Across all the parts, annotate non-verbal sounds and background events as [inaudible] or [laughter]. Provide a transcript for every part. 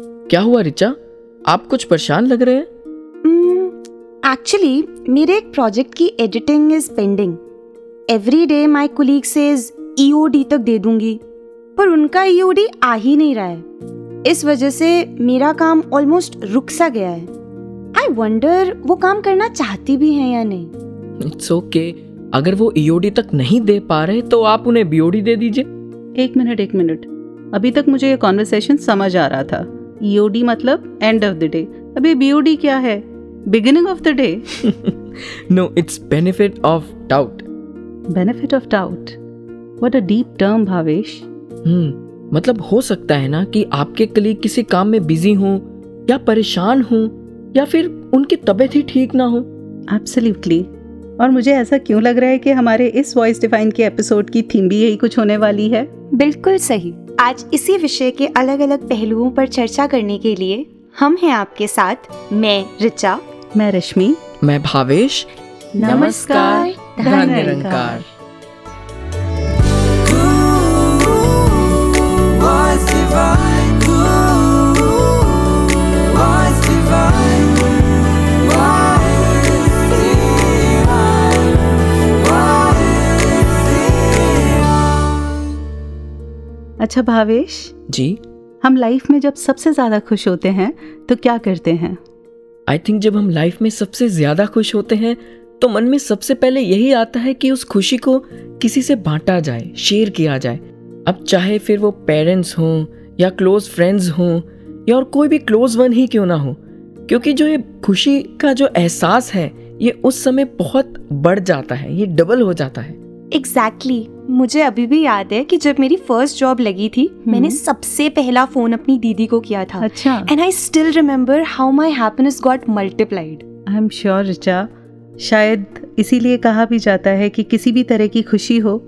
क्या हुआ रिचा? आप कुछ परेशान लग रहे हैं? एक्चुअली Hmm, मेरे एक प्रोजेक्ट की editing is pending every day my colleague says EOD तक दे दूँगी पर उनका ईओडी आ ही नहीं रहा है। इस वजह से मेरा काम ऑलमोस्ट रुक सा गया है। आई वंडर वो काम करना चाहती भी हैं या नहीं। It's okay okay. अगर वो ईओडी तक नहीं दे पा रहे तो आप उन्हें बीओडी दे दीजिए। एक मिनट एक मिनट। अभी तक मुझे ये कॉन्वर्सेशन समझ आ रहा था। ईओडी मतलब एंड ऑफ़ द डे अभी बीओडी क्या है? Beginning of the day no it's benefit of doubt benefit of doubt what a deep term Bhavesh hmm मतलब हो सकता है ना कि आपके कलीग किसी काम में बिज़ी हों या परेशान हो या फिर उनकी तबीयत ही ठीक ना हो। एब्सोल्युटली और मुझे ऐसा क्यों लग रहा है कि हमारे इस वॉइस डिफाइन के एपिसोड की थीम भी यही कुछ होने वाली है? बिल्कुल सही। आज इसी विषय के अलग अलग पहलुओं पर चर्चा करने के लिए हम हैं आपके साथ मैं रिचा मैं रश्मि। मैं भावेश। नमस्कार, धन निरंकार divine. अच्छा भावेश? जी। हम लाइफ में जब सबसे ज़्यादा खुश होते हैं तो क्या करते हैं? आई थिंक जब हम लाइफ में सबसे ज़्यादा खुश होते हैं तो मन में सबसे पहले यही आता है कि उस खुशी को किसी से बांटा जाए शेयर किया जाए। अब चाहे फिर वो पेरेंट्स हों या क्लोज फ्रेंड्स हों या और कोई भी क्लोज वन ही क्यों ना हो क्योंकि जो ये खुशी का जो एहसास है ये उस समय बहुत बढ़ जाता है ये डबल हो जाता है। Exactly exactly. मुझे अभी भी याद है कि जब मेरी फ़र्स्ट जॉब लगी थी hmm. मैंने सबसे पहला फ़ोन अपनी दीदी को किया था। अच्छा। And I still remember how my happiness got multiplied I am sure Richa शायद इसीलिए कहा भी जाता है कि किसी भी तरह की खुशी हो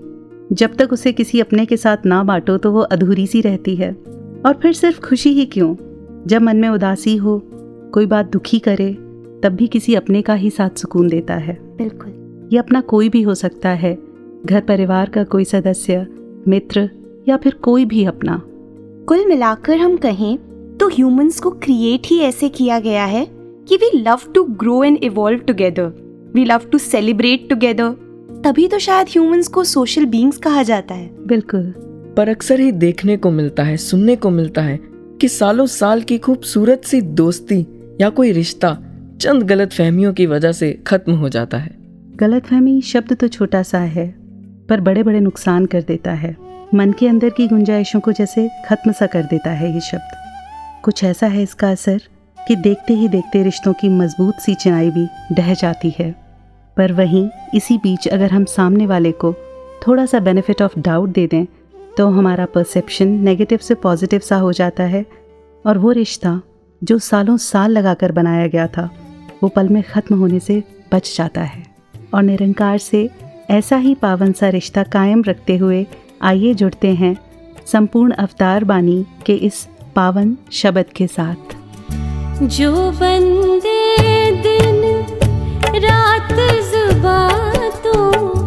जब तक उसे किसी अपने के साथ ना बांटो तो वो अधूरी सी रहती है। और फिर सिर्फ़ खुशी ही क्यों? जब मन में उदासी हो कोई बात दुखी करे तब भी किसी अपने का ही साथ सुकून देता है। बिल्कुल। ये अपना कोई भी हो सकता है। घर परिवार का कोई सदस्य मित्र या फिर कोई भी अपना। कुल मिलाकर हम कहें तो ह्यूमंस को क्रिएट ही ऐसे किया गया है कि we love to grow and evolve together we love to celebrate together तभी तो शायद ह्यूमंस को सोशल बींग्स कहा जाता है। बिल्कुल। पर अक्सर ही देखने को मिलता है सुनने को मिलता है कि सालों साल की खूबसूरत सी दोस्ती या कोई रिश्ता चंद गलत फहमियों की वजह से खत्म हो जाता है। गलत फहमी शब्द तो छोटा सा है। पर बड़े बड़े नुकसान कर देता है। मन के अंदर की गुंजाइशों को जैसे खत्म सा कर देता है ये शब्द। कुछ ऐसा है इसका असर कि देखते ही देखते रिश्तों की मज़बूत सी चिनाई भी ढह जाती है। पर वहीं इसी बीच अगर हम सामने वाले को थोड़ा सा बेनिफिट ऑफ़ डाउट दे दें तो हमारा परसेप्शन नेगेटिव से पॉजिटिव सा हो जाता है और वो रिश्ता जो सालों साल लगाकर बनाया गया था, वो पल में ख़त्म होने से बच जाता है और निरंकार से ऐसा ही पावन सा रिश्ता कायम रखते हुए आइए जुड़ते हैं संपूर्ण अवतार बानी के इस पावन शब्द के साथ। जो बंदे दिन, रात, जुबा तो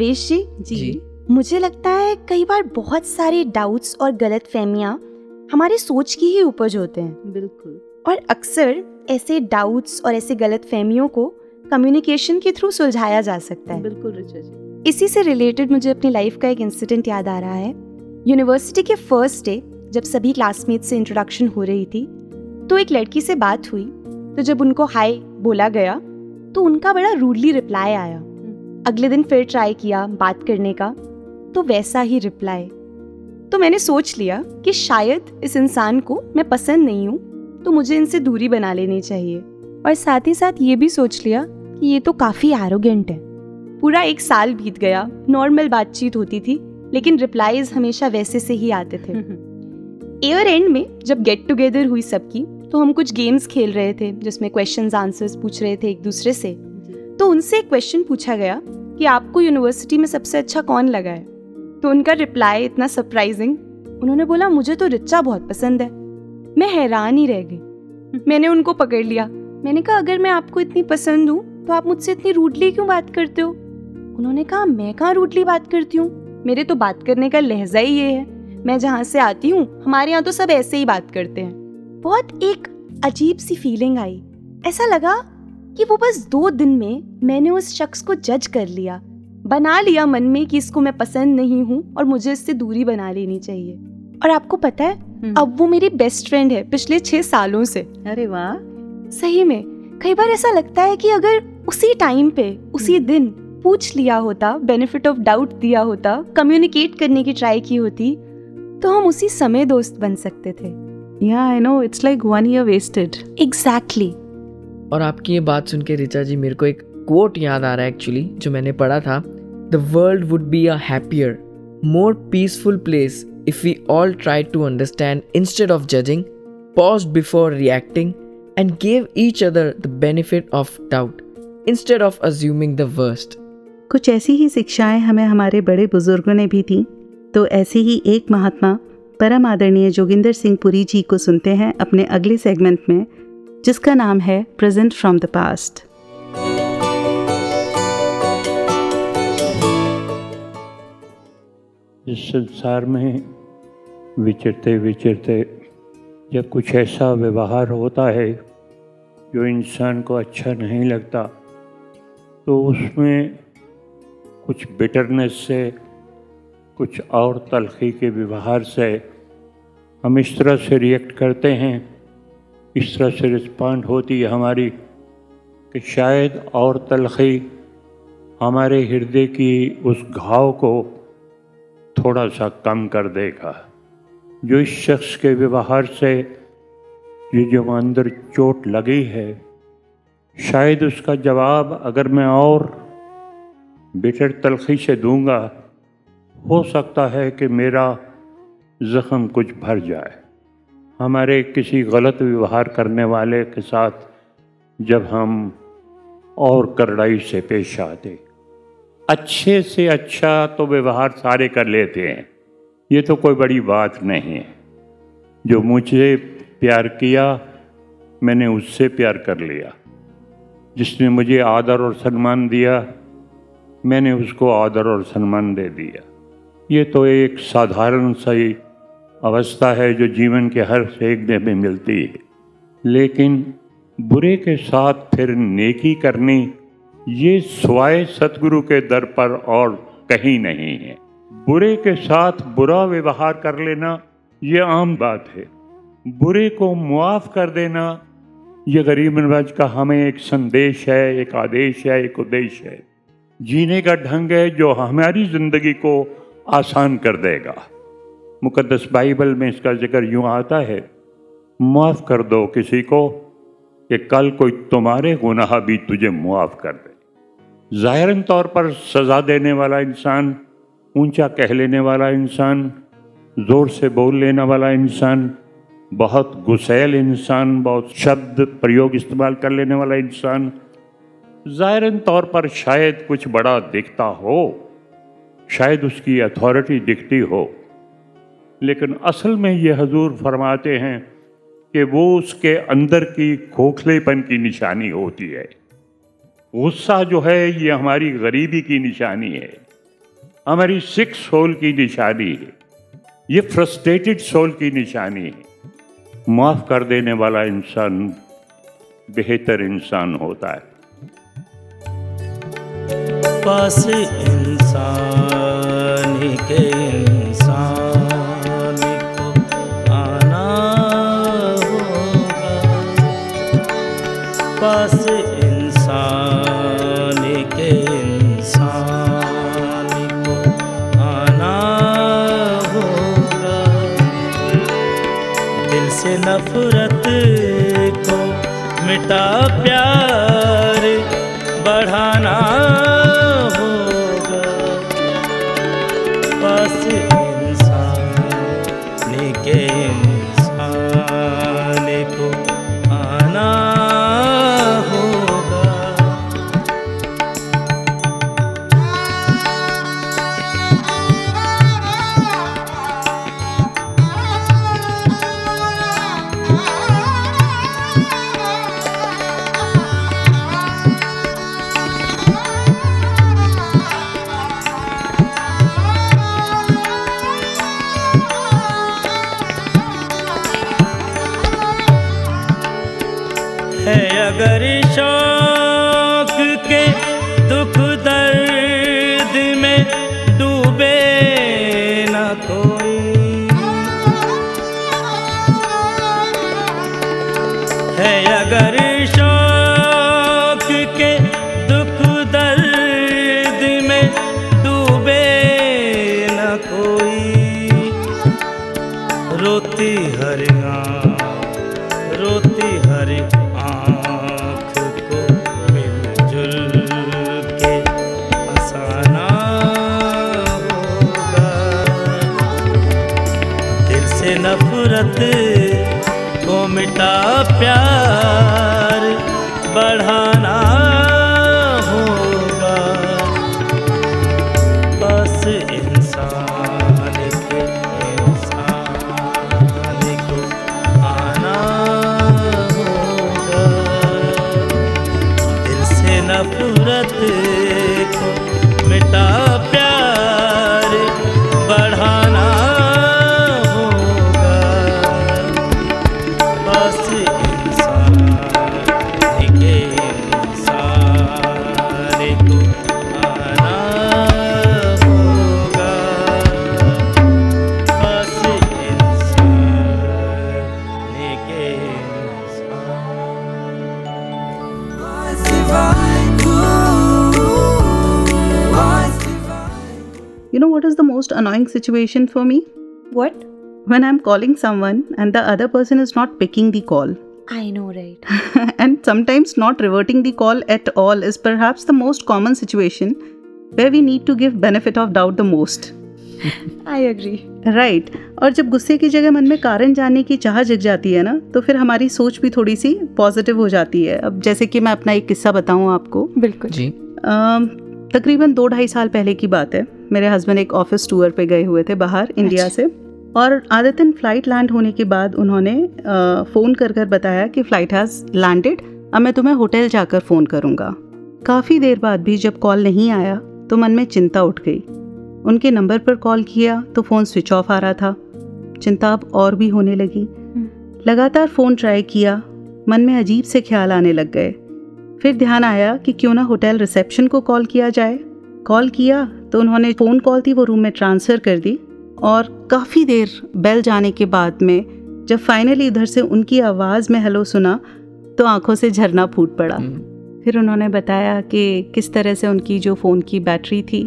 भावेश जी जी। मुझे लगता है कई बार बहुत सारे डाउट्स और गलत फहमियाँ हमारे सोच की ही उपज होते हैं। बिल्कुल। और अक्सर ऐसे डाउट्स और ऐसे गलत फहमियों को कम्युनिकेशन के थ्रू सुलझाया जा सकता है। बिल्कुल जी। इसी से रिलेटेड मुझे अपनी लाइफ का एक इंसिडेंट याद आ रहा है। यूनिवर्सिटी के फ़र्स्ट डे जब सभी क्लासमेट से इंट्रोडक्शन हो रही थी तो एक लड़की से बात हुई तो जब उनको हाय बोला गया तो उनका बड़ा रूडली रिप्लाई आया। अगले दिन फिर ट्राई किया बात करने का तो वैसा ही रिप्लाई तो मैंने सोच लिया कि शायद इस इंसान को मैं पसंद नहीं हूँ तो मुझे इनसे दूरी बना लेनी चाहिए। और साथ ही साथ ये भी सोच लिया कि ये तो काफ़ी एरोगेंट है। पूरा एक साल बीत गया नॉर्मल बातचीत होती थी लेकिन रिप्लाईज हमेशा वैसे से ही आते थे। [laughs] ईयर एंड में जब गेट टुगेदर हुई सबकी तो हम कुछ गेम्स खेल रहे थे जिसमें क्वेश्चंस आंसर्स पूछ रहे थे एक दूसरे से। तो उनसे एक क्वेश्चन पूछा गया कि आपको यूनिवर्सिटी में सबसे अच्छा कौन लगा है? तो उनका रिप्लाई इतना सरप्राइजिंग उन्होंने बोला, मुझे तो रिचा बहुत पसंद है। मैं हैरान ही रह गई। मैंने उनको पकड़ लिया। मैंने कहा, अगर मैं आपको इतनी पसंद हूँ तो आप मुझसे इतनी रूडली क्यों बात करते हो? उन्होंने कहा, मैं कहाँ रूडली बात करती हूँ? मेरे तो बात करने का लहजा ही ये है। मैं जहाँ से आती हूँ, हमारे यहाँ तो सब ऐसे ही बात करते हैं। बहुत एक अजीब सी फीलिंग आई। ऐसा लगा कि वो बस दो दिन में मैंने उस शख्स को जज कर लिया। बना लिया मन में कि इसको मैं पसंद नहीं हूँ और मुझे इससे दूरी बना लेनी चाहिए। और आपको पता है अब वो मेरी बेस्ट फ्रेंड है पिछले छह सालों से। अरे वाह। सही में कई बार ऐसा लगता है कि अगर उसी टाइम पे उसी दिन पूछ लिया होता बेनिफिट ऑफ़ डाउट दिया होता कम्युनिकेट करने की ट्राई की होती तो हम उसी समय दोस्त बन सकते थे। या I know it's like one year wasted exactly और आपकी ये बात सुन के रिचा जी मेरे को एक कोट याद आ रहा है एक्चुअली जो मैंने पढ़ा था the world would be a happier more peaceful place if we all try to understand instead of judging pause before reacting and gave each other the benefit of doubt instead of assuming the worst कुछ ऐसी ही शिक्षाएँ हमें हमारे बड़े बुज़ुर्गों ने भी दी। तो ऐसे ही एक महात्मा, परम आदरणीय जोगिंदर सिंह पुरी जी को सुनते हैं अपने अगले सेगमेंट में। जिसका नाम है प्रेजेंट फ्रॉम द पास्ट इस संसार में विचरते विचरते जब कुछ ऐसा व्यवहार होता है जो इंसान को अच्छा नहीं लगता तो उसमें कुछ बिटरनेस से, कुछ और तलखी के व्यवहार से हम इस तरह से रिएक्ट करते हैं इस तरह से रिस्पॉन्ड होती है हमारी कि शायद और तलखी हमारे हृदय की उस घाव को थोड़ा सा कम कर देगा। जो इस शख्स के व्यवहार से ये जो अंदर चोट लगी है, शायद उसका जवाब अगर मैं और बेटर तलखी से दूँगा, हो सकता है कि मेरा ज़ख्म कुछ भर जाए। हमारे किसी गलत व्यवहार करने वाले के साथ जब हम और करड़ाई से पेश आते। अच्छे से अच्छा तो व्यवहार सारे कर लेते हैं। ये तो कोई बड़ी बात नहीं है। जो मुझे प्यार किया, मैंने उससे प्यार कर लिया। जिसने मुझे आदर और सम्मान दिया, मैंने उसको आदर और सम्मान दे दिया। ये तो एक साधारण सी अवस्था है जो जीवन के हर सेकने में मिलती है। लेकिन बुरे के साथ फिर नेकी करनी ये स्वाय सतगुरु के दर पर और कहीं नहीं है। बुरे के साथ बुरा व्यवहार कर लेना ये आम बात है। बुरे को मुआफ कर देना ये गरीब नवाज़ का हमें एक संदेश है, एक आदेश है, एक उद्देश्य है। जीने का ढंग है जो हमारी ज़िंदगी को आसान कर देगा। मुकद्दस बाइबल में इसका ज़िक्र यूँ आता है, माफ़ कर दो किसी को कि कल कोई तुम्हारे गुनाह भी तुझे मुआफ़ कर दे। ज़ाहिरन तौर पर सज़ा देने वाला इंसान, ऊँचा कह लेने वाला इंसान, ज़ोर से बोल लेने वाला इंसान, बहुत गुसैल इंसान, बहुत शब्द प्रयोग इस्तेमाल कर लेने वाला इंसान, ज़ाहिरन तौर पर शायद कुछ बड़ा दिखता हो, शायद उसकी अथॉरिटी दिखती हो। लेकिन असल में ये हजूर फरमाते हैं कि वो उसके अंदर की खोखलेपन की निशानी होती है। गुस्सा जो है, ये हमारी गरीबी की निशानी है। हमारी सिख सोल की निशानी है। ये फ्रस्ट्रेटेड सोल की निशानी है। माफ़ कर देने वाला इंसान बेहतर इंसान होता है। पास इंसान के इंसान। पास इंसान के इंसान को आना होगा। दिल से नफरत को मिटा प्यार बढ़ाना दिल annoying situation for me? What? When I'm calling someone and the other person is not picking the call. I know, right? and sometimes not reverting the call at all is perhaps the most common situation where we need to give benefit of doubt the most. I agree. Right right. और जब गुस्से की जगह मन में कारण जानने की चाह जग जाती है ना तो फिर हमारी सोच भी थोड़ी सी पॉजिटिव हो जाती है अब जैसे कि मैं अपना एक किस्सा बताऊँ आपको बिल्कुल जी तकरीबन दो ढाई साल पहले की बात है मेरे हस्बैंड एक ऑफ़िस टूर पे गए हुए थे बाहर इंडिया से। और आदतन फ़्लाइट लैंड होने के बाद उन्होंने फ़ोन कर कर बताया कि फ़्लाइट हैज़ लैंडेड अब मैं तुम्हें होटल जाकर फ़ोन करूँगा। काफ़ी देर बाद भी जब कॉल नहीं आया तो मन में चिंता उठ गई। उनके नंबर पर कॉल किया तो फ़ोन स्विच ऑफ़ आ रहा था। चिंता अब और भी होने लगी। लगातार फ़ोन ट्राई किया मन में अजीब से ख्याल आने लग गए। फिर ध्यान आया कि क्यों ना होटल रिसेप्शन को कॉल किया जाए। कॉल किया तो उन्होंने फ़ोन कॉल थी वो रूम में ट्रांसफ़र कर दी और काफ़ी देर बेल जाने के बाद में जब फाइनली इधर से उनकी आवाज़ में हेलो सुना तो आँखों से झरना फूट पड़ा। हम्म, फिर उन्होंने बताया कि किस तरह से उनकी जो फ़ोन की बैटरी थी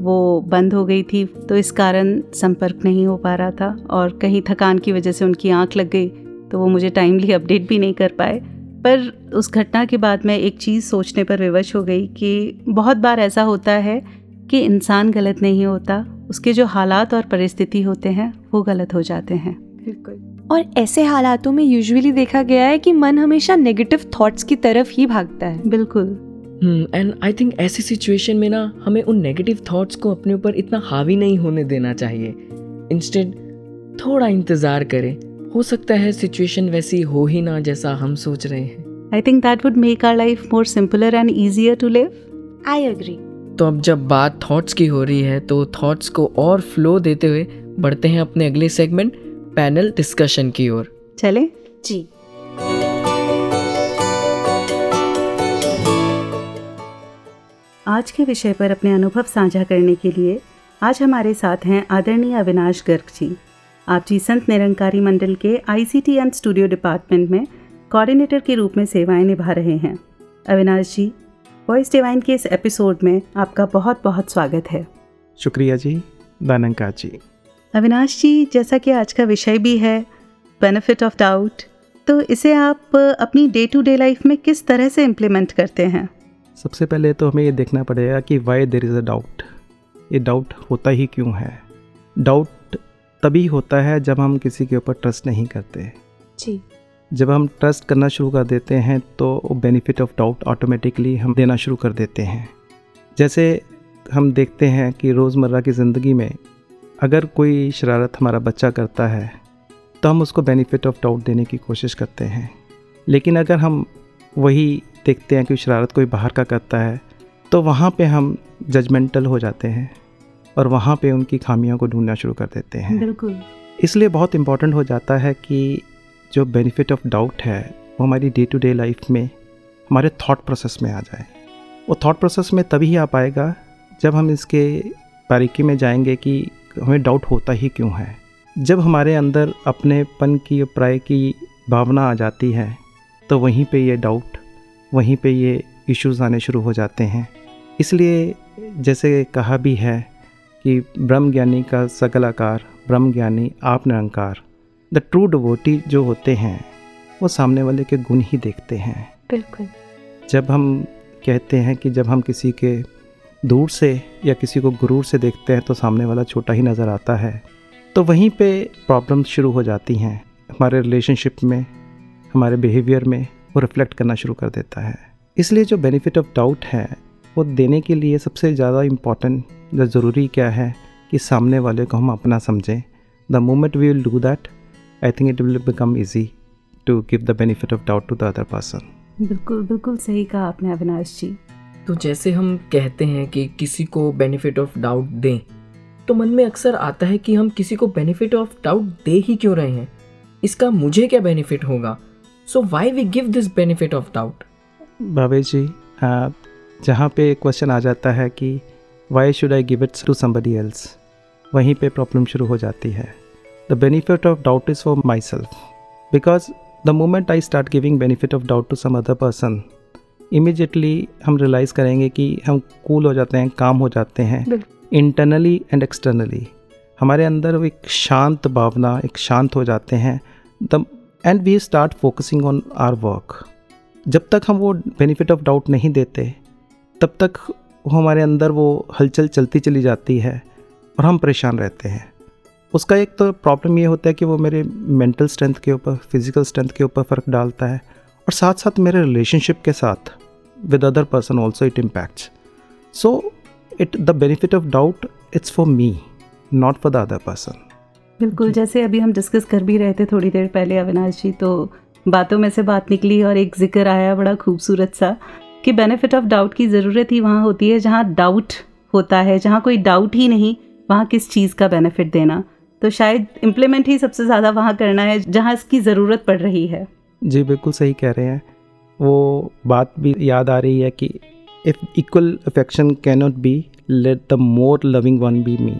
वो बंद हो गई थी तो इस कारण संपर्क नहीं हो पा रहा था और कहीं थकान की वजह से उनकी आँख लग गई तो वो मुझे टाइमली अपडेट भी नहीं कर पाए। पर उस घटना के बाद मैं एक चीज़ सोचने पर विवश हो गई कि बहुत बार ऐसा होता है कि इंसान गलत नहीं होता उसके जो हालात और परिस्थिति होते हैं वो गलत हो जाते हैं। बिल्कुल। और ऐसे हालातों में यूजुअली देखा गया है कि मन हमेशा नेगेटिव थॉट्स की तरफ़ ही भागता है। बिल्कुल। एंड आई थिंक ऐसी सिचुएशन में ना हमें उन नेगेटिव थॉट्स को अपने ऊपर इतना हावी नहीं होने देना चाहिए। इंस्टेड थोड़ा इंतज़ार करें। हो सकता है सिचुएशन वैसी हो ही ना जैसा हम सोच रहे हैं। I think that would make our life more simpler and easier to live I agree तो अब जब बात थॉट्स की हो रही है तो थॉट्स को और फ्लो देते हुए बढ़ते हैं अपने अगले सेगमेंट पैनल डिस्कशन की ओर। चले? जी। आज के विषय पर अपने अनुभव साझा करने के लिए आज हमारे साथ हैं आदरणीय अविनाश गर्ग जी। आप जी संत निरंकारी मंडल के आईसीटी एंड स्टूडियो डिपार्टमेंट में कोऑर्डिनेटर के रूप में सेवाएँ निभा रहे हैं। अविनाश जी वॉइस डिवाइन के इस एपिसोड में आपका बहुत बहुत स्वागत है। शुक्रिया जी दानंका जी। अविनाश जी जैसा कि आज का विषय भी है बेनिफिट ऑफ़ डाउट तो इसे आप अपनी डे टू डे लाइफ में किस तरह से इम्प्लीमेंट करते हैं? सबसे पहले तो हमें ये देखना पड़ेगा कि why there is a doubt ये डाउट होता ही क्यों है? डाउट तभी होता है जब हम किसी के ऊपर ट्रस्ट नहीं करते। जी। जब हम ट्रस्ट करना शुरू कर देते हैं तो बेनिफिट ऑफ़ डाउट ऑटोमेटिकली हम देना शुरू कर देते हैं। जैसे हम देखते हैं कि रोज़मर्रा की ज़िंदगी में अगर कोई शरारत हमारा बच्चा करता है तो हम उसको बेनिफिट ऑफ़ डाउट देने की कोशिश करते हैं। लेकिन अगर हम वही देखते हैं कि शरारत कोई बाहर का करता है तो वहाँ पे हम जजमेंटल हो जाते हैं और वहाँ पे उनकी खामियों को ढूंढना शुरू कर देते हैं। बिल्कुल। इसलिए बहुत इंपॉर्टेंट हो जाता है कि जो बेनिफिट ऑफ़ डाउट है, वो हमारी डे टू डे लाइफ में, हमारे थॉट प्रोसेस में आ जाए। वो थॉट प्रोसेस में तभी आ पाएगा जब हम इसके बारीकी में जाएँगे कि हमें डाउट होता ही क्यों है। जब हमारे अंदर अपनेपन की प्राय की भावना आ जाती है तो वहीं पे ये डाउट वहीं पे ये इश्यूज़ आने शुरू हो जाते हैं। इसलिए जैसे कहा भी है कि ब्रह्म ज्ञानी का सकल आकार ब्रह्म ज्ञानी आप निरंकार। द ट्रू डिवोटी जो होते हैं वो सामने वाले के गुण ही देखते हैं। बिल्कुल। जब हम कहते हैं कि जब हम किसी के दूर से या किसी को गुरूर से देखते हैं तो सामने वाला छोटा ही नज़र आता है। तो वहीं पे प्रॉब्लम्स शुरू हो जाती हैं। हमारे रिलेशनशिप में हमारे बिहेवियर में वो रिफ्लेक्ट करना शुरू कर देता है। इसलिए जो बेनिफिट ऑफ़ डाउट है वो देने के लिए सबसे ज़्यादा इंपॉर्टेंट जो ज़रूरी क्या है कि सामने वाले को हम अपना समझें। The moment we will do that I think it will become easy to give the benefit of doubt to the other person बिल्कुल बिल्कुल सही कहा आपने अविनाश जी। तो जैसे हम कहते हैं कि किसी को बेनिफिट ऑफ़ डाउट दें तो मन में अक्सर आता है कि हम किसी को बेनिफिट ऑफ़ डाउट दे ही क्यों रहे हैं? इसका मुझे क्या बेनिफिट होगा? So why we give this benefit of doubt Bhavesh ji जहाँ पे क्वेश्चन आ जाता है कि why should I give it's to somebody else वहीं पे प्रॉब्लम शुरू हो जाती है। Benefit of doubt is for myself because the moment I start giving benefit of doubt to some other person immediately हम रियलाइज़ करेंगे कि हम कूल हो जाते हैं काम हो जाते हैं इंटरनली एंड एक्सटर्नली हमारे अंदर वो एक शांत भावना एक शांत हो जाते हैं the end we start focusing on our work जब तक हम वो बेनिफिट ऑफ़ डाउट नहीं देते तब तक हमारे अंदर वो हलचल चलती चली जाती है और हम परेशान रहते हैं। उसका एक तो प्रॉब्लम ये होता है कि वो मेरे मेंटल स्ट्रेंथ के ऊपर फ़िज़िकल स्ट्रेंथ के ऊपर फ़र्क डालता है और साथ साथ मेरे रिलेशनशिप के साथ with other person also it impacts so it the benefit of doubt it's for me not for the other person बिल्कुल जैसे अभी हम डिस्कस कर भी रहे थे थोड़ी देर पहले अविनाश जी तो बातों में से बात निकली और एक ज़िक्र आया बड़ा खूबसूरत सा कि बेनिफिट ऑफ़ डाउट की ज़रूरत ही वहाँ होती है जहाँ डाउट होता है जहाँ कोई डाउट ही नहीं वहाँ किस चीज़ का बेनिफिट देना। तो शायद इम्प्लीमेंट ही सबसे ज़्यादा वहाँ करना है जहाँ इसकी ज़रूरत पड़ रही है। जी, बिल्कुल सही कह रहे हैं। वो बात भी याद आ रही है कि if equal affection cannot be let the more loving one be me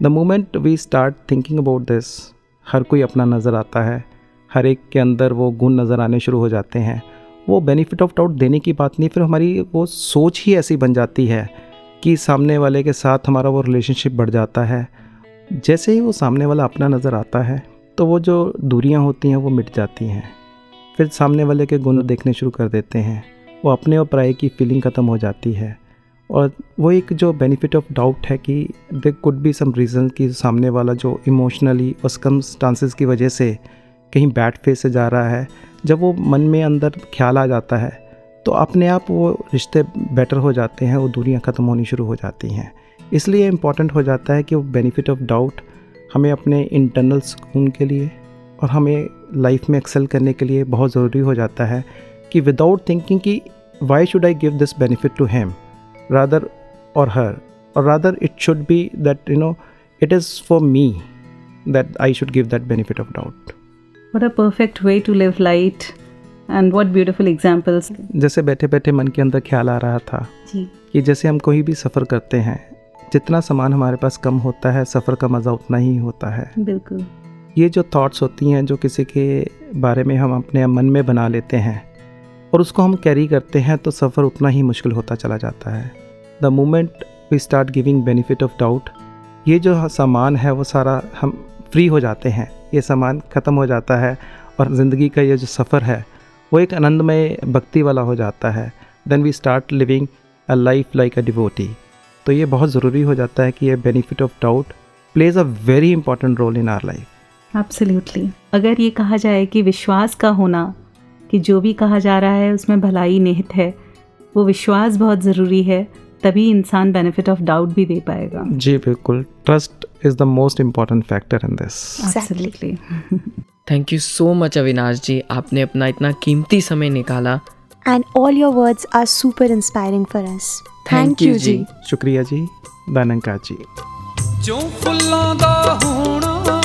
the moment we start thinking about this हर कोई अपना नज़र आता है। हर एक के अंदर वो गुण नज़र आने शुरू हो जाते हैं। वो बेनिफिट ऑफ़ डाउट देने की बात नहीं, फिर हमारी वो सोच ही ऐसी बन जाती है कि सामने वाले के साथ हमारा वो रिलेशनशिप बढ़ जाता है। जैसे ही वो सामने वाला अपना नज़र आता है तो वो जो दूरियाँ होती हैं वो मिट जाती हैं। फिर सामने वाले के गुण देखने शुरू कर देते हैं। वो अपने और पराये की फीलिंग ख़त्म हो जाती है। और वो एक जो बेनिफिट ऑफ़ डाउट है कि they could be some reason कि सामने वाला जो इमोशनली और स्टांसिस की वजह से कहीं बैड फेस से जा रहा है, जब वो मन में अंदर ख्याल आ जाता है तो अपने आप वो रिश्ते बेटर हो जाते हैं, वो दूरियाँ ख़त्म होनी शुरू हो जाती हैं। इसलिए इंपॉर्टेंट हो जाता है कि वो बेनिफिट ऑफ़ डाउट हमें अपने इंटरनल सुकून के लिए और हमें लाइफ में एक्सेल करने के लिए बहुत ज़रूरी हो जाता है कि विदाउट थिंकिंग कि why should I give this benefit to him rather or her or rather it should be that you know it is for me that I should give that benefit of doubt What a perfect way to live light and what beautiful examples. जैसे बैठे बैठे मन के अंदर ख्याल आ रहा था जी। कि जैसे हम कोई भी सफ़र करते हैं जितना सामान हमारे पास कम होता है सफ़र का मज़ा उतना ही होता है। बिल्कुल। ये जो थॉट्स होती हैं जो किसी के बारे में हम अपने मन में बना लेते हैं और उसको हम कैरी करते हैं तो सफ़र उतना ही मुश्किल होता चला जाता है। The moment we start giving benefit of doubt ये जो सामान है वो सारा हम फ्री हो जाते हैं। ये सामान ख़त्म हो जाता है और ज़िंदगी का ये जो सफ़र है वो एक आनंदमय भक्ति वाला हो जाता है। Then we start living a life like a devotee तो ये बहुत ज़रूरी हो जाता है कि ये benefit of doubt plays a very important role in our life absolutely अगर ये कहा जाए कि विश्वास का होना कि जो भी कहा जा रहा है उसमें भलाई निहित है वो विश्वास बहुत ज़रूरी है तभी इंसान बेनिफिट ऑफ़ डाउट भी दे पाएगा। जी बिल्कुल। Trust is the most important factor in this absolutely thank you so much Avinash ji. आपने अपना इतना कीमती समय निकाला। and all your words are super inspiring for us. Thank, Thank you, ਜੀ ਸ਼ੁਕਰੀਆ ਜੀ ਦਾਨੰਕਾ ਜੀ ਜੋ ਫੁੱਲਾਂ ਦਾ ਹੋਣਾ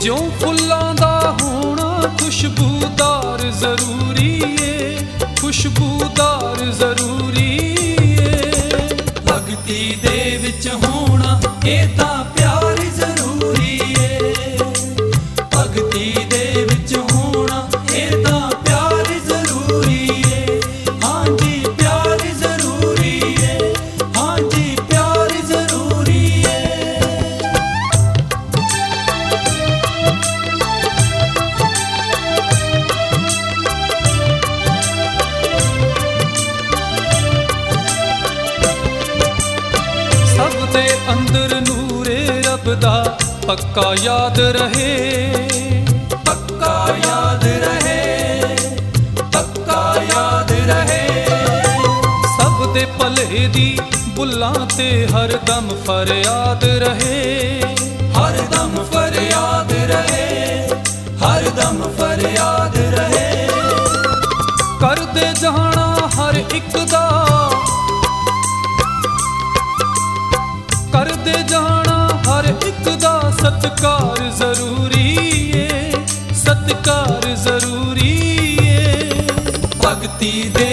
ਜੋ ਫੁੱਲਾਂ ਦਾ ਹੋਣਾ ਖੁਸ਼ਬੂਦਾਰ ਜ਼ਰੂਰੀ ਏ ਖੁਸ਼ਬੂਦਾਰ ਜ਼ਰੂਰੀ ਏ। ਭਗਤੀ ਦੇ ਵਿੱਚ ਹੋਣਾ ਇਹ ਤਾਂ ਦੇ ਅੰਦਰ ਨੂਰੇ ਰੱਬ ਦਾ ਪੱਕਾ ਯਾਦ ਰਹੇ। ਪੱਕਾ ਯਾਦ ਰਹੇ ਪੱਕਾ ਯਾਦ ਰਹੇ। ਸਭ ਦੇ ਭਲੇ ਦੀ ਬੁੱਲਾਂ ਤੇ ਹਰਦਮ ਫਰਿਆਦ ਰਹੇ। ਹਰਦਮ ਫਰਿਆਦ ਰਹੇ ਹਰਦਮ ਫਰਿਆਦ ਰਹੇ। ਕਰਦੇ ਜਾਣਾ ਹਰ ਇੱਕ ਦਾ ਕਰਦੇ ਜਾਣਾ ਹਰ ਇੱਕ ਦਾ ਸਤਕਾਰ ਜ਼ਰੂਰੀ ਏ ਸਤਕਾਰ ਜ਼ਰੂਰੀ ਏ। ਭਗਤੀ ਦੇ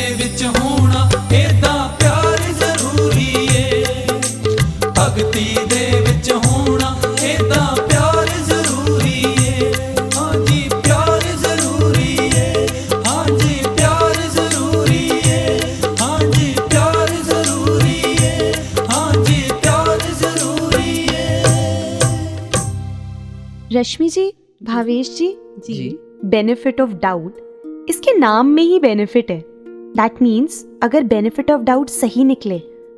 रश्मि जी भावेश जी। जी। बेनिफिट ऑफ़ डाउट इसके नाम में ही बेनिफिट है। दैट मीन्स अगर बेनिफिट ऑफ़ डाउट सही निकले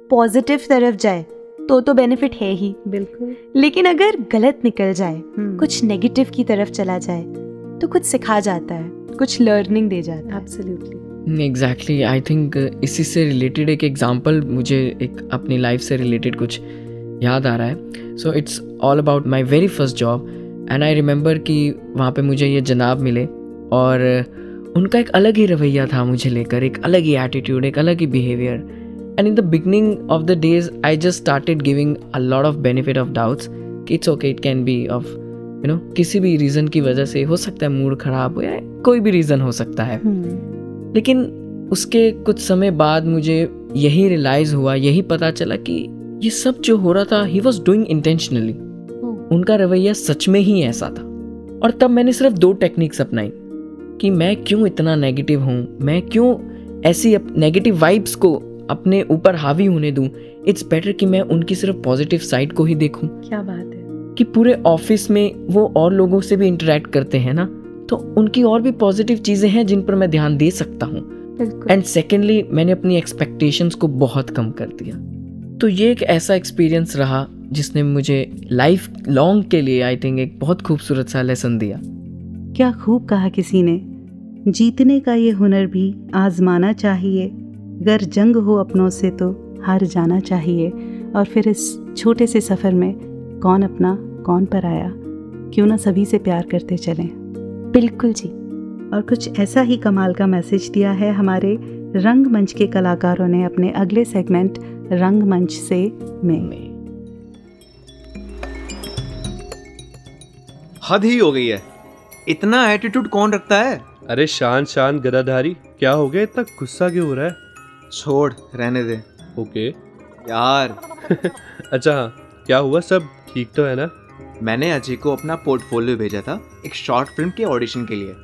पॉजिटिव तरफ़ जाए तो तो बेनिफिट है ही। बिल्कुल। लेकिन अगर गलत निकल जाए हम्म, कुछ नेगेटिव की तरफ़ चला जाए तो कुछ सिखा जाता है कुछ लर्निंग दे जाता है। एब्सोल्युटली एग्जैक्टली आई थिंक इसी से रिलेटेड एक एग्जांपल मुझे एक अपनी लाइफ से रिलेटेड कुछ याद आ रहा है। So it's all about my very first job and I remember कि वहाँ पे मुझे ये जनाब मिले और उनका एक अलग ही रवैया था मुझे लेकर एक अलग ही एटीट्यूड एक अलग ही behaviour and in the beginning of the days I just started giving a lot of benefit of doubts कि it's okay it can be of you know किसी भी रीज़न की वजह से हो सकता है मूड ख़राब हो या कोई भी रीज़न हो सकता है। लेकिन उसके कुछ समय बाद मुझे यही रियलाइज़ हुआ यही पता चला कि ये सब जो हो रहा था ही वॉज़ डूइंग इंटेंशनली उनका रवैया सच में ही ऐसा था। और तब मैंने सिर्फ़ दो टेक्निक्स अपनाई कि मैं क्यों इतना नेगेटिव हूँ मैं क्यों ऐसी नेगेटिव वाइब्स को अपने ऊपर हावी होने दूँ। इट्स बेटर कि मैं उनकी सिर्फ़ पॉजिटिव साइड को ही देखूँ। क्या बात है? कि पूरे ऑफ़िस में वो और लोगों से भी इंटरेक्ट करते हैं ना तो उनकी और भी पॉजिटिव चीज़ें हैं जिन पर मैं ध्यान दे सकता हूँ। एंड सेकेंडली मैंने अपनी एक्सपेक्टेशंस को बहुत कम कर दिया। तो ये एक ऐसा एक्सपीरियंस रहा जिसने मुझे लाइफ लॉन्ग के लिए आई थिंक एक बहुत खूबसूरत सा लेसन दिया। क्या खूब कहा किसी ने? जीतने का ये हुनर भी आजमाना चाहिए। अगर जंग हो अपनों से तो हार जाना चाहिए। और फिर इस छोटे से सफ़र में कौन अपना कौन पर आया? क्यों ना सभी से प्यार करते चलें। बिल्कुल जी। और कुछ ऐसा ही कमाल का मैसेज दिया है हमारे रंगमंच के कलाकारों ने अपने अगले सेगमेंट रंगमंच से में। हद ही हो गई है। इतना एटीट्यूड कौन रखता है? अरे शांत शांत गदाधारी क्या हो गया? इतना गुस्सा क्यों हो रहा है? छोड़ रहने दे। ओके। यार। [laughs] अच्छा हाँ क्या हुआ सब? ठीक तो है ना? मैंने अजय को अपना पोर्टफोलियो भेजा था एक शॉर्ट फ़िल्म के ऑडिशन के लिए।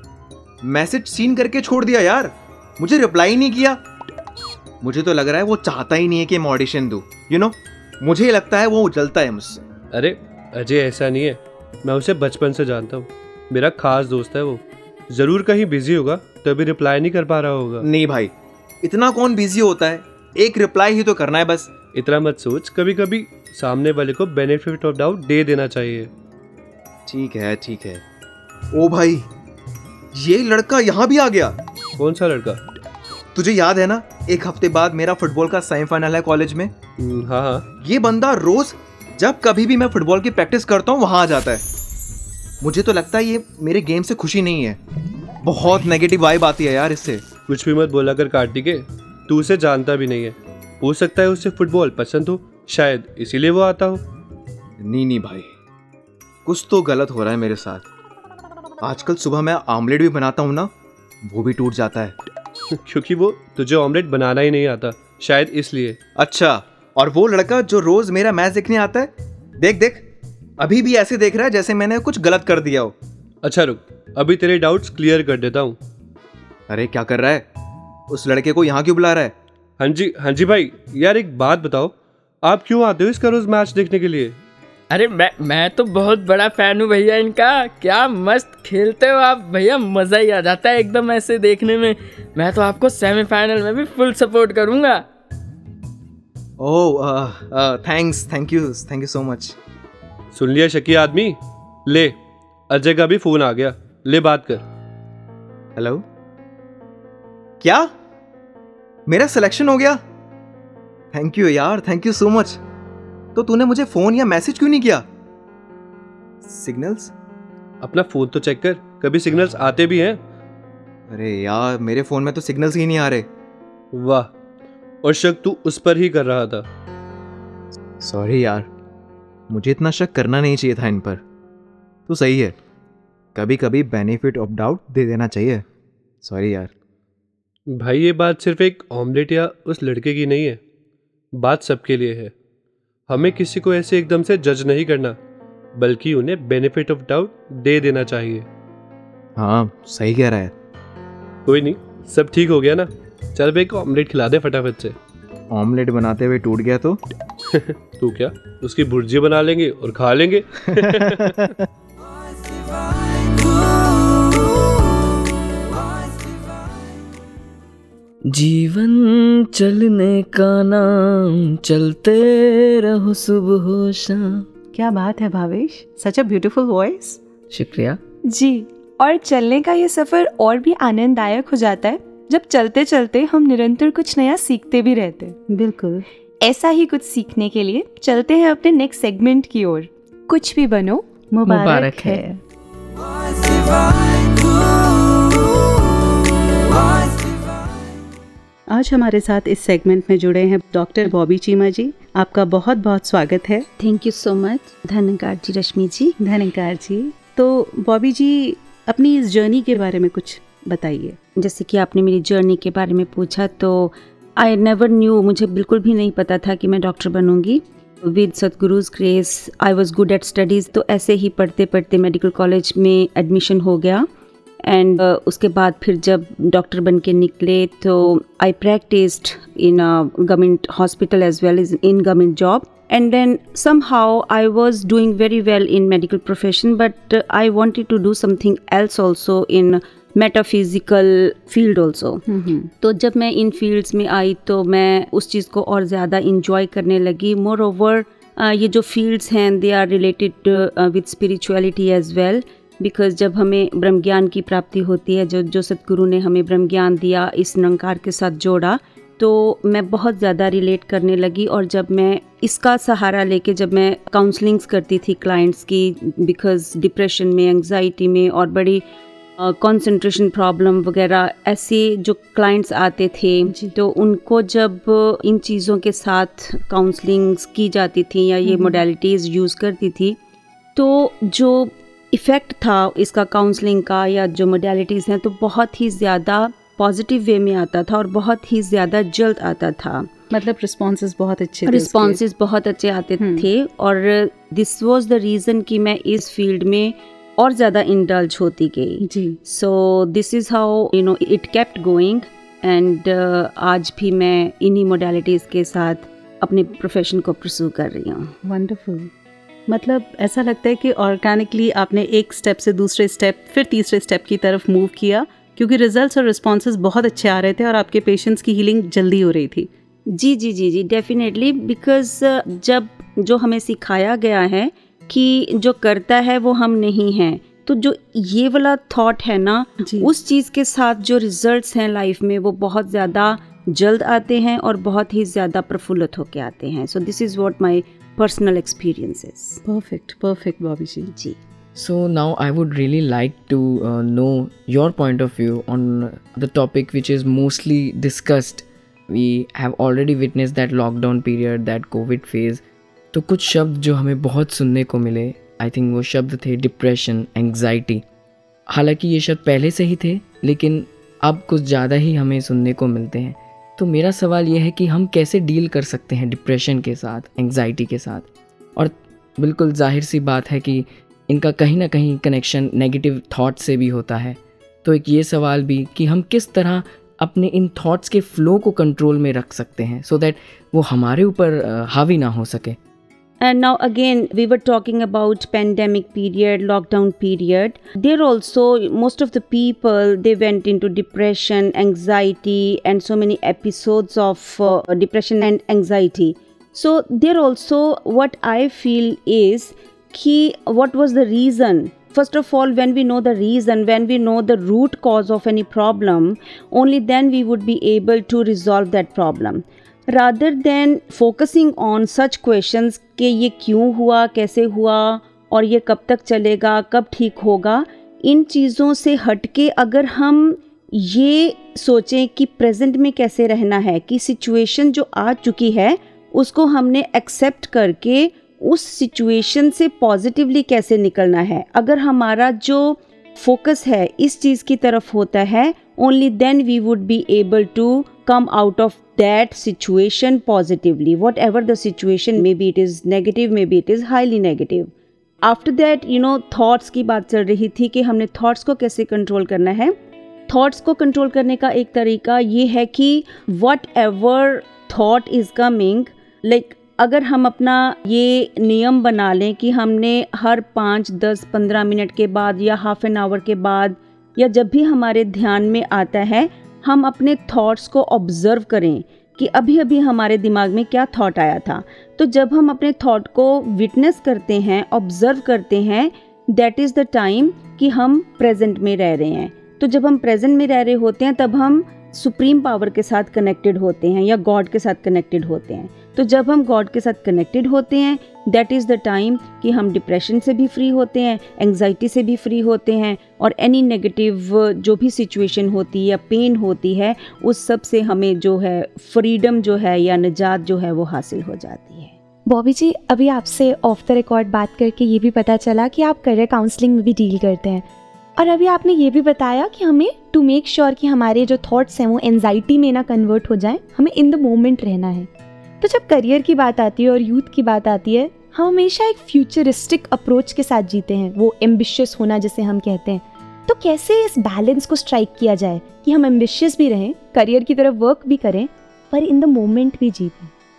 मैसेज सीन करके छोड़ दिया यार। मुझे रिप्लाई नहीं किया। मुझे तो लग रहा है वो चाहता ही नहीं है कि मैं ऑडिशन दूँ। यू नो मुझे लगता है वो उजलता है मुझसे। अरे अजय ऐसा नहीं है। मैं उसे बचपन से जानता हूँ। मेरा खास दोस्त है वो। ज़रूर कहीं बिज़ी होगा तभी रिप्लाई नहीं कर पा रहा होगा। नहीं भाई इतना कौन बिज़ी होता है? एक रिप्लाई ही तो करना है बस। इतना मत सोच कभी कभी सामने वाले को बेनिफिट ऑफ़ डाउट दे देना चाहिए। ठीक है ठीक है। ओ भाई ये लड़का यहाँ भी आ गया। कौन सा लड़का? तुझे याद है ना एक हफ़्ते बाद मेरा फुटबॉल का सेमीफाइनल है कॉलेज में? हम्म, हाँ हाँ। ये बंदा रोज जब कभी भी मैं फुटबॉल की प्रैक्टिस करता हूँ वहाँ आ जाता है। मुझे तो लगता है ये मेरे गेम से खुशी नहीं है। बहुत नेगेटिव वाइब आती है यार इससे। कुछ भी मत बोला कर कार्तिके। तू उसे जानता भी नहीं है। हो सकता है उसे फुटबॉल पसंद हो। शायद इसीलिए वो आता हो। नहीं नहीं भाई। कुछ तो गलत हो रहा है मेरे साथ। आजकल सुबह मैं आमलेट भी बनाता हूँ ना वो भी टूट जाता है। [laughs] क्योंकि वो तुझे ऑमलेट बनाना ही नहीं आता। शायद इसलिए। अच्छा। और वो लड़का जो रोज मेरा मैच देखने आता है देख देख अभी भी ऐसे देख रहा है जैसे मैंने कुछ गलत कर दिया हो। अच्छा रुक अभी तेरे डाउट्स क्लियर कर देता हूँ। अरे क्या कर रहा है? उस लड़के को यहाँ क्यों बुला रहा है? हाँ जी हाँ जी भाई यार एक बात बताओ आप क्यों आते हो इसका रोज मैच देखने के लिए? अरे मैं मैं तो बहुत बड़ा फ़ैन हूँ भैया इनका। क्या मस्त खेलते हो आप। भैया मज़ा ही आ जाता है एकदम ऐसे देखने में। मैं तो आपको सेमीफाइनल में भी फुल सपोर्ट करूँगा। ओह thanks thank you thank you so much सुन लिया शकी आदमी? ले अजय का भी फ़ोन आ गया। ले बात कर। हेलो क्या? मेरा सिलेक्शन हो गया? थैंक यू यार. थैंक यू सो मच तो तूने मुझे फ़ोन या मैसेज क्यों नहीं किया? सिग्नल्स अपना फ़ोन तो चेक कर। कभी सिग्नल्स आते भी हैं? अरे यार मेरे फ़ोन में तो सिग्नल्स ही नहीं आ रहे। वाह और शक तू उस पर ही कर रहा था। सॉरी यार मुझे इतना शक करना नहीं चाहिए था इन पर। तू सही है कभी कभी बेनिफिट ऑफ़ डाउट दे देना चाहिए। सॉरी यार। भाई ये बात सिर्फ़ एक ऑमलेट या उस लड़के की नहीं है। बात सबके लिए है। हमें किसी को ऐसे एकदम से जज नहीं करना बल्कि उन्हें बेनिफिट ऑफ़ डाउट दे देना चाहिए। हाँ सही कह रहा है। कोई नहीं सब ठीक हो गया ना? चल भाई एक ऑमलेट खिला दे फटाफट से। ऑमलेट बनाते हुए टूट गया तो? [laughs] तू क्या? उसकी भुर्जी बना लेंगे और खा लेंगे? [laughs] जीवन चलने का नाम चलते रहो सुबह शाम। क्या बात है Bhavesh? Such a beautiful voice शुक्रिया। जी और चलने का ये सफ़र और भी आनंददायक हो जाता है। जब चलते चलते हम निरंतर कुछ नया सीखते भी रहते हैं। बिल्कुल। ऐसा ही कुछ सीखने के लिए चलते हैं अपने नेक्स्ट सेगमेंट की ओर। कुछ भी बनो मुबारक, मुबारक है, है। आज हमारे साथ इस सेगमेंट में जुड़े हैं डॉक्टर बॉबी चीमा जी। आपका बहुत बहुत स्वागत है। थैंक यू सो मच धन्यवाद जी रश्मि जी। धन्यकार जी। तो बॉबी जी अपनी इस जर्नी के बारे में कुछ बताइए। जैसे कि आपने मेरी जर्नी के बारे में पूछा तो आई नेवर न्यू मुझे बिल्कुल भी नहीं पता था कि मैं डॉक्टर बनूँगी। With Satguru's grace I was good at studies तो ऐसे ही पढ़ते पढ़ते मेडिकल कॉलेज में एडमिशन हो गया। एंड uh, उसके बाद फिर जब डॉक्टर बन के निकले तो I practised in government hospital as well is in government job and then somehow I was doing very well in medical profession but I wanted to do something else also in metaphysical field also तो जब मैं इन fields में आई तो मैं उस चीज़ को और ज़्यादा इंजॉय करने लगी। मोर ओवर ये जो फील्ड्स हैं they are related with spirituality as well because जब हमें ब्रह्म ज्ञान की प्राप्ति होती है जो जो सतगुरु ने हमें ब्रह्म ज्ञान दिया इस निरंकार के साथ जोड़ा तो मैं बहुत ज़्यादा रिलेट करने लगी। और जब मैं इसका सहारा लेके जब मैं काउंसलिंग्स करती थी क्लाइंट्स की बिकॉज़ डिप्रेशन में एंजाइटी में और बड़ी कंसंट्रेशन प्रॉब्लम वगैरह ऐसे जो क्लाइंट्स आते थे तो उनको जब इन चीज़ों के साथ काउंसलिंग की जाती थी या ये मोडेलिटीज़ यूज़ करती थी तो जो इफ़ेक्ट था इसका काउंसलिंग का या जो मोडेलिटीज़ हैं तो बहुत ही ज़्यादा पॉजिटिव वे में आता था और बहुत ही ज़्यादा जल्द आता था। मतलब रिस्पॉन्सेज बहुत अच्छे थे रिस्पॉन्सेज बहुत अच्छे आते हम्म। थे और दिस वॉज़ द रीज़न कि मैं इस फ़ील्ड में और ज़्यादा इंडल्ज होती गई। जी। So this is how you know it kept going and uh, आज भी मैं इन्हीं मोडेलिटीज़ के साथ अपने प्रोफेशन को प्रसू कर रही हूँ। वंडरफुल मतलब ऐसा लगता है कि ऑर्गेनिकली आपने एक स्टेप से दूसरे स्टेप फिर तीसरे स्टेप की तरफ़ मूव किया क्योंकि रिजल्ट्स और रिस्पॉन्स बहुत अच्छे आ रहे थे और आपके पेशेंट्स की हीलिंग जल्दी हो रही थी। जी जी जी जी डेफिनेटली बिकॉज़ जब जो हमें सिखाया गया है कि जो करता है वो हम नहीं हैं। तो जो ये वाला थॉट है ना उस चीज़ के साथ जो रिजल्ट्स हैं लाइफ में वो बहुत ज़्यादा जल्द आते हैं और बहुत ही ज़्यादा प्रफुल्लित होकर आते हैं। So this is what my personal experiences perfect perfect Bobby ji. Ji so now I would really like to know your point of view on the topic which is mostly discussed we have already witness that lockdown period that Covid phase तो कुछ शब्द जो हमें बहुत सुनने को मिले I think वो शब्द थे डिप्रेशन एंग्जाइटी हालाँकि ये शब्द पहले से ही थे, लेकिन अब कुछ ज़्यादा ही हमें सुनने को मिलते हैं। तो मेरा सवाल ये है कि हम कैसे डील कर सकते हैं डिप्रेशन के साथ एंग्जाइटी के साथ? और बिल्कुल ज़ाहिर सी बात है कि इनका कहीं ना कहीं कनेक्शन नेगेटिव थॉट से भी होता है। तो एक ये सवाल भी कि हम किस तरह अपने इन थॉट्स के फ्लो को कंट्रोल में रख सकते हैं सो so दैट वो हमारे ऊपर हावी ना हो सके। And now again, we were talking about pandemic period, lockdown period. There also, most of the people, they went into depression, anxiety, and so many episodes of uh, depression and anxiety. So there also, what I feel is, key what was the reason? First of all, when we know the reason, when we know the root cause of any problem, only then we would be able to resolve that problem. Rather than focusing on such questions के ये क्यों हुआ, कैसे हुआ, और ये कब तक चलेगा, कब ठीक होगा, इन चीज़ों से हटके अगर हम ये सोचें कि प्रेजेंट में कैसे रहना है, कि सिचुएशन जो आ चुकी है, उसको हमने एक्सेप्ट करके उस सिचुएशन से पॉजिटिवली कैसे निकलना है। अगर हमारा जो फोकस है, इस चीज़ की तरफ़ होता है only then we would be able to come out come out of that situation positively. Whatever the situation, maybe it is negative, maybe it is highly negative. After that you know thoughts की बात चल रही थी कि हमने thoughts को कैसे control करना है? थॉट्स को कंट्रोल करने का एक तरीका ये है कि whatever thought is coming like अगर हम अपना ये नियम बना लें कि हमने हर पाँच, दस, पंद्रह मिनट के बाद या हाफ़ एन आवर के बाद या जब भी हमारे ध्यान में आता है, हम अपने थॉट्स को ऑब्ज़र्व करें कि अभी अभी हमारे दिमाग में क्या थॉट आया था। तो जब हम अपने थॉट को विटनेस करते हैं ऑब्ज़र्व करते हैं दैट इज़ द टाइम कि हम प्रेजेंट में रह रहे हैं। तो जब हम प्रेजेंट में रह रहे होते हैं, तब हम सुप्रीम पावर के साथ कनेक्टेड होते हैं या गॉड के साथ कनेक्टेड होते हैं। तो जब हम गॉड के साथ कनेक्टेड होते हैं दैट इज़ द टाइम कि हम डिप्रेशन से भी फ्री होते हैं एंग्जाइटी से भी फ्री होते हैं, और एनी नेगेटिव जो भी सिचुएशन होती है या पेन होती है, उस सबसे हमें जो है फ्रीडम जो है या निजात जो है वो हासिल हो जाती है। बॉबी जी, अभी आपसे ऑफ़ द रिकॉर्ड बात करके ये भी पता चला कि आप करियर काउंसलिंग में भी डील करते हैं। और अभी आपने ये भी बताया कि हमें टू मेक श्योर कि हमारे जो थॉट्स हैं वो एनजाइटी में ना कन्वर्ट हो जाएँ, हमें इन द मोमेंट रहना है। तो जब करियर की बात आती है और यूथ की बात आती है, हम हमेशा एक फ्यूचरिस्टिक अप्रोच के साथ जीते हैं। वो एम्बिशियस होना जिसे हम कहते हैं। तो कैसे इस बैलेंस को स्ट्राइक किया जाए कि हम एम्बिशियस भी रहें, करियर की तरफ़ वर्क भी करें, पर इन द मोमेंट भी जी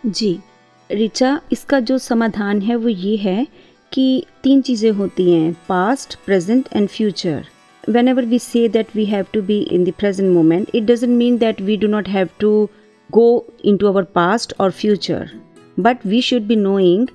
जी, रिचा, इसका जो समाधान है वो ये है कि तीन चीज़ें होती हैं past present and future whenever we say that we have to be in the present moment it doesn't mean that we do not have to go into our past और future but we should be knowing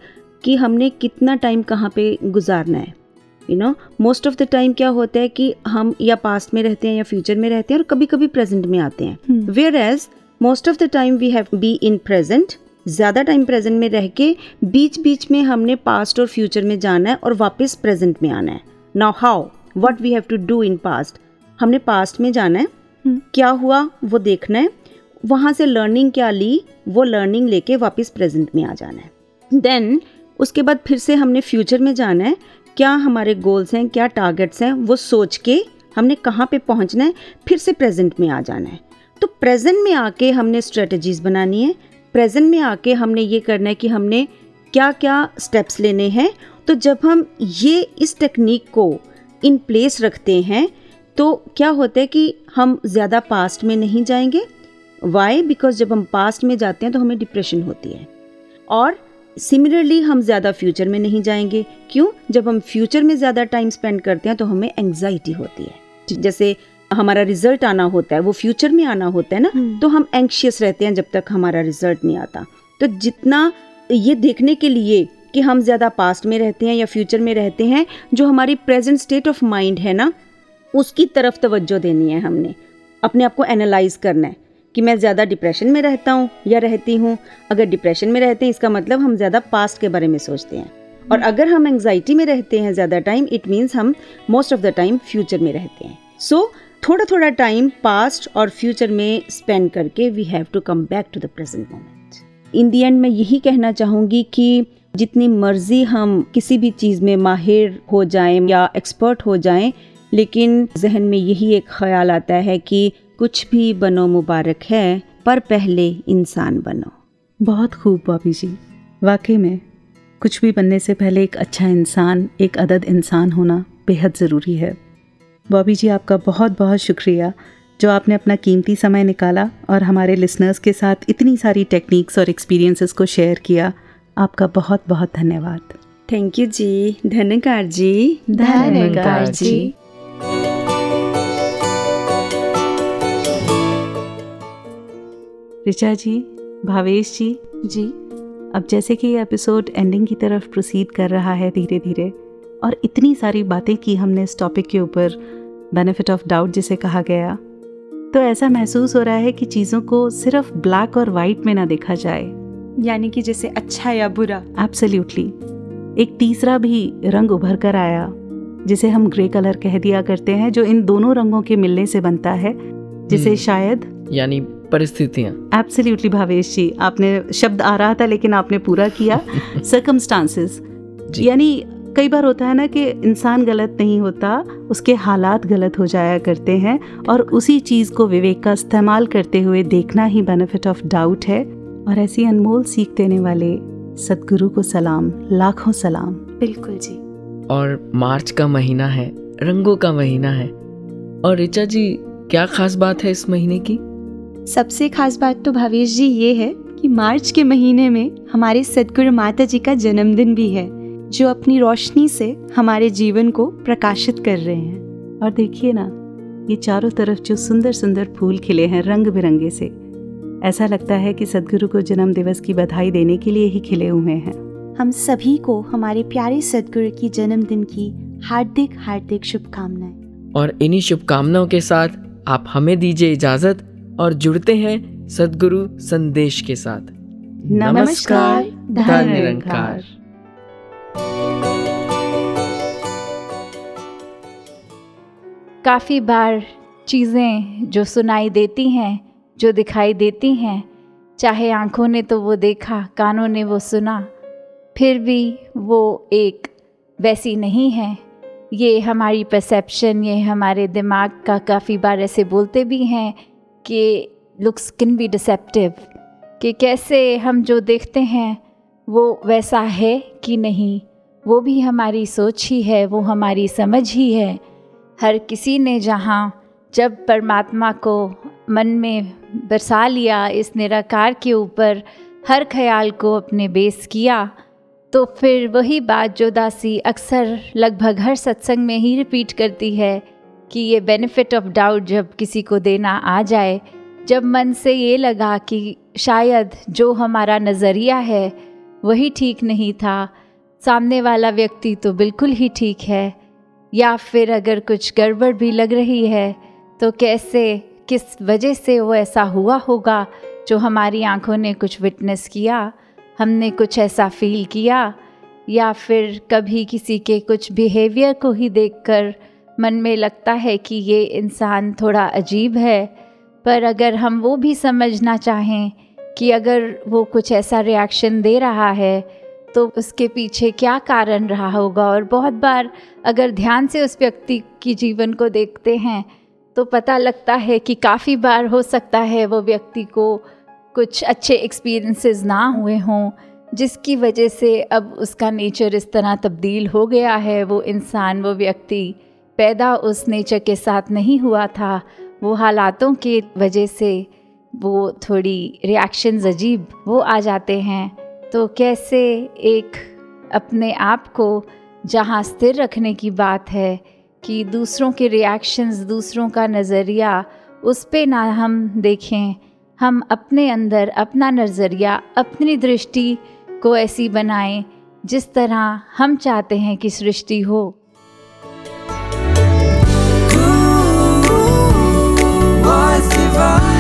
कि हमने कितना time कहाँ पे गुजारना है। You know most of the time क्या होता है कि हम या पास्ट में रहते हैं या फ्यूचर में रहते हैं और कभी कभी प्रेजेंट में आते हैं। Whereas most of the time we have be in present ज़्यादा टाइम प्रेजेंट में रह के बीच बीच में हमने पास्ट और फ्यूचर में जाना है और वापस प्रेजेंट में आना है। Now how what we have to do in past हमने पास्ट में जाना है। हम्म। क्या हुआ? वो देखना है। वहाँ से लर्निंग क्या ली, वो लर्निंग लेके वापस प्रेजेंट में आ जाना है। देन उसके बाद फिर से हमने फ्यूचर में जाना है, क्या हमारे गोल्स हैं, क्या टारगेट्स हैं, वो सोच के हमने कहाँ पे पहुँचना है, फिर से प्रेजेंट में आ जाना है। तो प्रेजेंट में आके हमने स्ट्रेटजीज बनानी है प्रेजेंट में आके हमने ये करना है कि हमने क्या क्या स्टेप्स लेने हैं। तो जब हम ये इस टेक्निक को इन प्लेस रखते हैं तो क्या होता है कि हम ज़्यादा पास्ट में नहीं जाएँगे वाई बिकॉज़ जब हम पास्ट में जाते हैं तो हमें डिप्रेशन होती है। और सिमिलरली हम ज़्यादा फ्यूचर में नहीं जाएँगे। क्यों? जब हम फ्यूचर में ज़्यादा टाइम स्पेंड करते हैं तो हमें एंग्जाइटी होती है। जैसे हमारा रिज़ल्ट आना होता है वो फ्यूचर में आना होता है ना हम्म। तो हम एंक्शियस रहते हैं जब तक हमारा रिज़ल्ट नहीं आता। तो जितना ये देखने के लिए कि हम ज़्यादा पास्ट में रहते हैं या फ्यूचर में रहते हैं जो हमारी प्रेजेंट स्टेट ऑफ़ माइंड है ना उसकी तरफ़ तवज्जो देनी है हमने। अपने आप को एनालाइज करना है। कि मैं ज़्यादा डिप्रेशन में रहता हूँ या रहती हूँ। अगर डिप्रेशन में रहते हैं इसका मतलब हम ज़्यादा पास्ट के बारे में सोचते हैं। और अगर हम एंग्जाइटी में रहते हैं ज़्यादा टाइम इट मीन्स हम most of the time future में रहते हैं। सो so, थोड़ा थोड़ा टाइम पास्ट और फ्यूचर में स्पेंड करके we have to come back to the present moment in the end मैं यही कहना चाहूँगी कि जितनी मर्ज़ी हम किसी भी चीज़ में माहिर हो जाएँ या एक्सपर्ट हो जाएँ लेकिन जहन में यही एक ख्याल आता है कि कुछ भी बनो मुबारक है पर पहले इंसान बनो। बहुत खूब बॉबी जी। वाकई में कुछ भी बनने से पहले एक अच्छा इंसान एक अदद इंसान होना बेहद ज़रूरी है। बॉबी जी आपका बहुत बहुत शुक्रिया जो आपने अपना कीमती समय निकाला और हमारे लिसनर्स के साथ इतनी सारी टेक्निक्स और एक्सपीरियंसेस को शेयर किया। आपका बहुत बहुत धन्यवाद। थैंक यू जी। धन्यकार जी। धन्यकार जी। ऋचा जी भावेश जी। जी। अब जैसे कि ये एपिसोड एंडिंग की तरफ़ प्रोसीड कर रहा है धीरे धीरे और इतनी सारी बातें की हमने इस टॉपिक के ऊपर बेनिफिट ऑफ़ डाउट जिसे कहा गया तो ऐसा महसूस हो रहा है कि चीज़ों को सिर्फ़ ब्लैक और वाइट में ना देखा जाए। यानी कि जैसे अच्छा या बुरा। एब्सोल्युटली एक तीसरा भी रंग उभर कर आया जिसे हम ग्रे कलर कह दिया करते हैं जो इन दोनों रंगों के मिलने से बनता है जिसे हम्म। शायद यानी परिस्थितियाँ। एब्सोल्युटली भावेश जी आपने शब्द आ रहा था लेकिन आपने पूरा किया। [laughs] सर्कमस्टांसेस यानी कई बार होता है ना कि इंसान गलत नहीं होता उसके हालात गलत हो जाया करते हैं और उसी चीज़ को विवेक का इस्तेमाल करते हुए देखना ही बेनिफिट ऑफ़ डाउट है और ऐसी अनमोल सीख देने वाले सदगुरु को सलाम लाखों सलाम। बिल्कुल जी। और मार्च का महीना है रंगों का महीना है और ऋचा जी क्या खास बात है इस महीने की? सबसे खास बात तो भावेश जी ये है कि मार्च के महीने में हमारे सदगुरु माता जी का जन्मदिन भी है जो अपनी रोशनी से हमारे जीवन को प्रकाशित कर रहे हैं। और देखिए ना ये चारों तरफ़ जो सुंदर सुंदर फूल खिले हैं रंग बिरंगे से ऐसा लगता है कि सदगुरु को जन्म दिवस की बधाई देने के लिए ही खिले हुए हैं। हम सभी को हमारे प्यारे सदगुरु की जन्मदिन की हार्दिक हार्दिक शुभकामनाएँ। और इन्हीं शुभकामनाओं के साथ आप हमें दीजिए इजाज़त। और जुड़ते हैं सदगुरु संदेश के साथ। नमस्कार, धन निरंकार काफ़ी बार चीज़ें जो सुनाई देती हैं जो दिखाई देती हैं चाहे आँखों ने तो वो देखा कानों ने वो सुना फिर भी वो एक वैसी नहीं है। ये हमारी परसेप्शन ये हमारे दिमाग का काफ़ी बार ऐसे बोलते भी हैं कि लुक्स कैन बी डिसेप्टिव कि कैसे हम जो देखते हैं वो वैसा है कि नहीं, वो भी हमारी सोच ही है, वो हमारी समझ ही है। हर किसी ने जहाँ जब परमात्मा को मन में बरसा लिया, इस निराकार के ऊपर हर ख्याल को अपने बेस किया तो फिर वही बात जो दासी अक्सर लगभग हर सत्संग में ही रिपीट करती है कि ये बेनिफिट ऑफ़ डाउट जब किसी को देना आ जाए, जब मन से ये लगा कि शायद जो हमारा नज़रिया है वही ठीक नहीं था, सामने वाला व्यक्ति तो बिल्कुल ही ठीक है, या फिर अगर कुछ गड़बड़ भी लग रही है तो कैसे, किस वजह से वो ऐसा हुआ होगा जो हमारी आँखों ने कुछ विटनेस किया, हमने कुछ ऐसा फील किया, या फिर कभी किसी के कुछ बिहेवियर को ही देखकर मन में लगता है कि ये इंसान थोड़ा अजीब है, पर अगर हम वो भी समझना चाहें कि अगर वो कुछ ऐसा रिएक्शन दे रहा है तो उसके पीछे क्या कारण रहा होगा? और बहुत बार अगर ध्यान से उस व्यक्ति की जीवन को देखते हैं तो पता लगता है कि काफ़ी बार हो सकता है वो व्यक्ति को कुछ अच्छे एक्सपीरियंसेस ना हुए हों, जिसकी वजह से अब उसका नेचर इस तरह तब्दील हो गया है, वो इंसान, वो व्यक्ति पैदा उस नेचर के साथ नहीं हुआ था, वो हालातों के वजह से वो थोड़ी रिएक्शंस अजीब वो आ जाते हैं। तो कैसे एक अपने आप को जहाँ स्थिर रखने की बात है कि दूसरों के रिएक्शंस दूसरों का नज़रिया, उस पर ना हम देखें। हम अपने अंदर अपना नज़रिया, अपनी दृष्टि को ऐसी बनाएँ जिस तरह हम चाहते हैं कि सृष्टि हो। hearts divine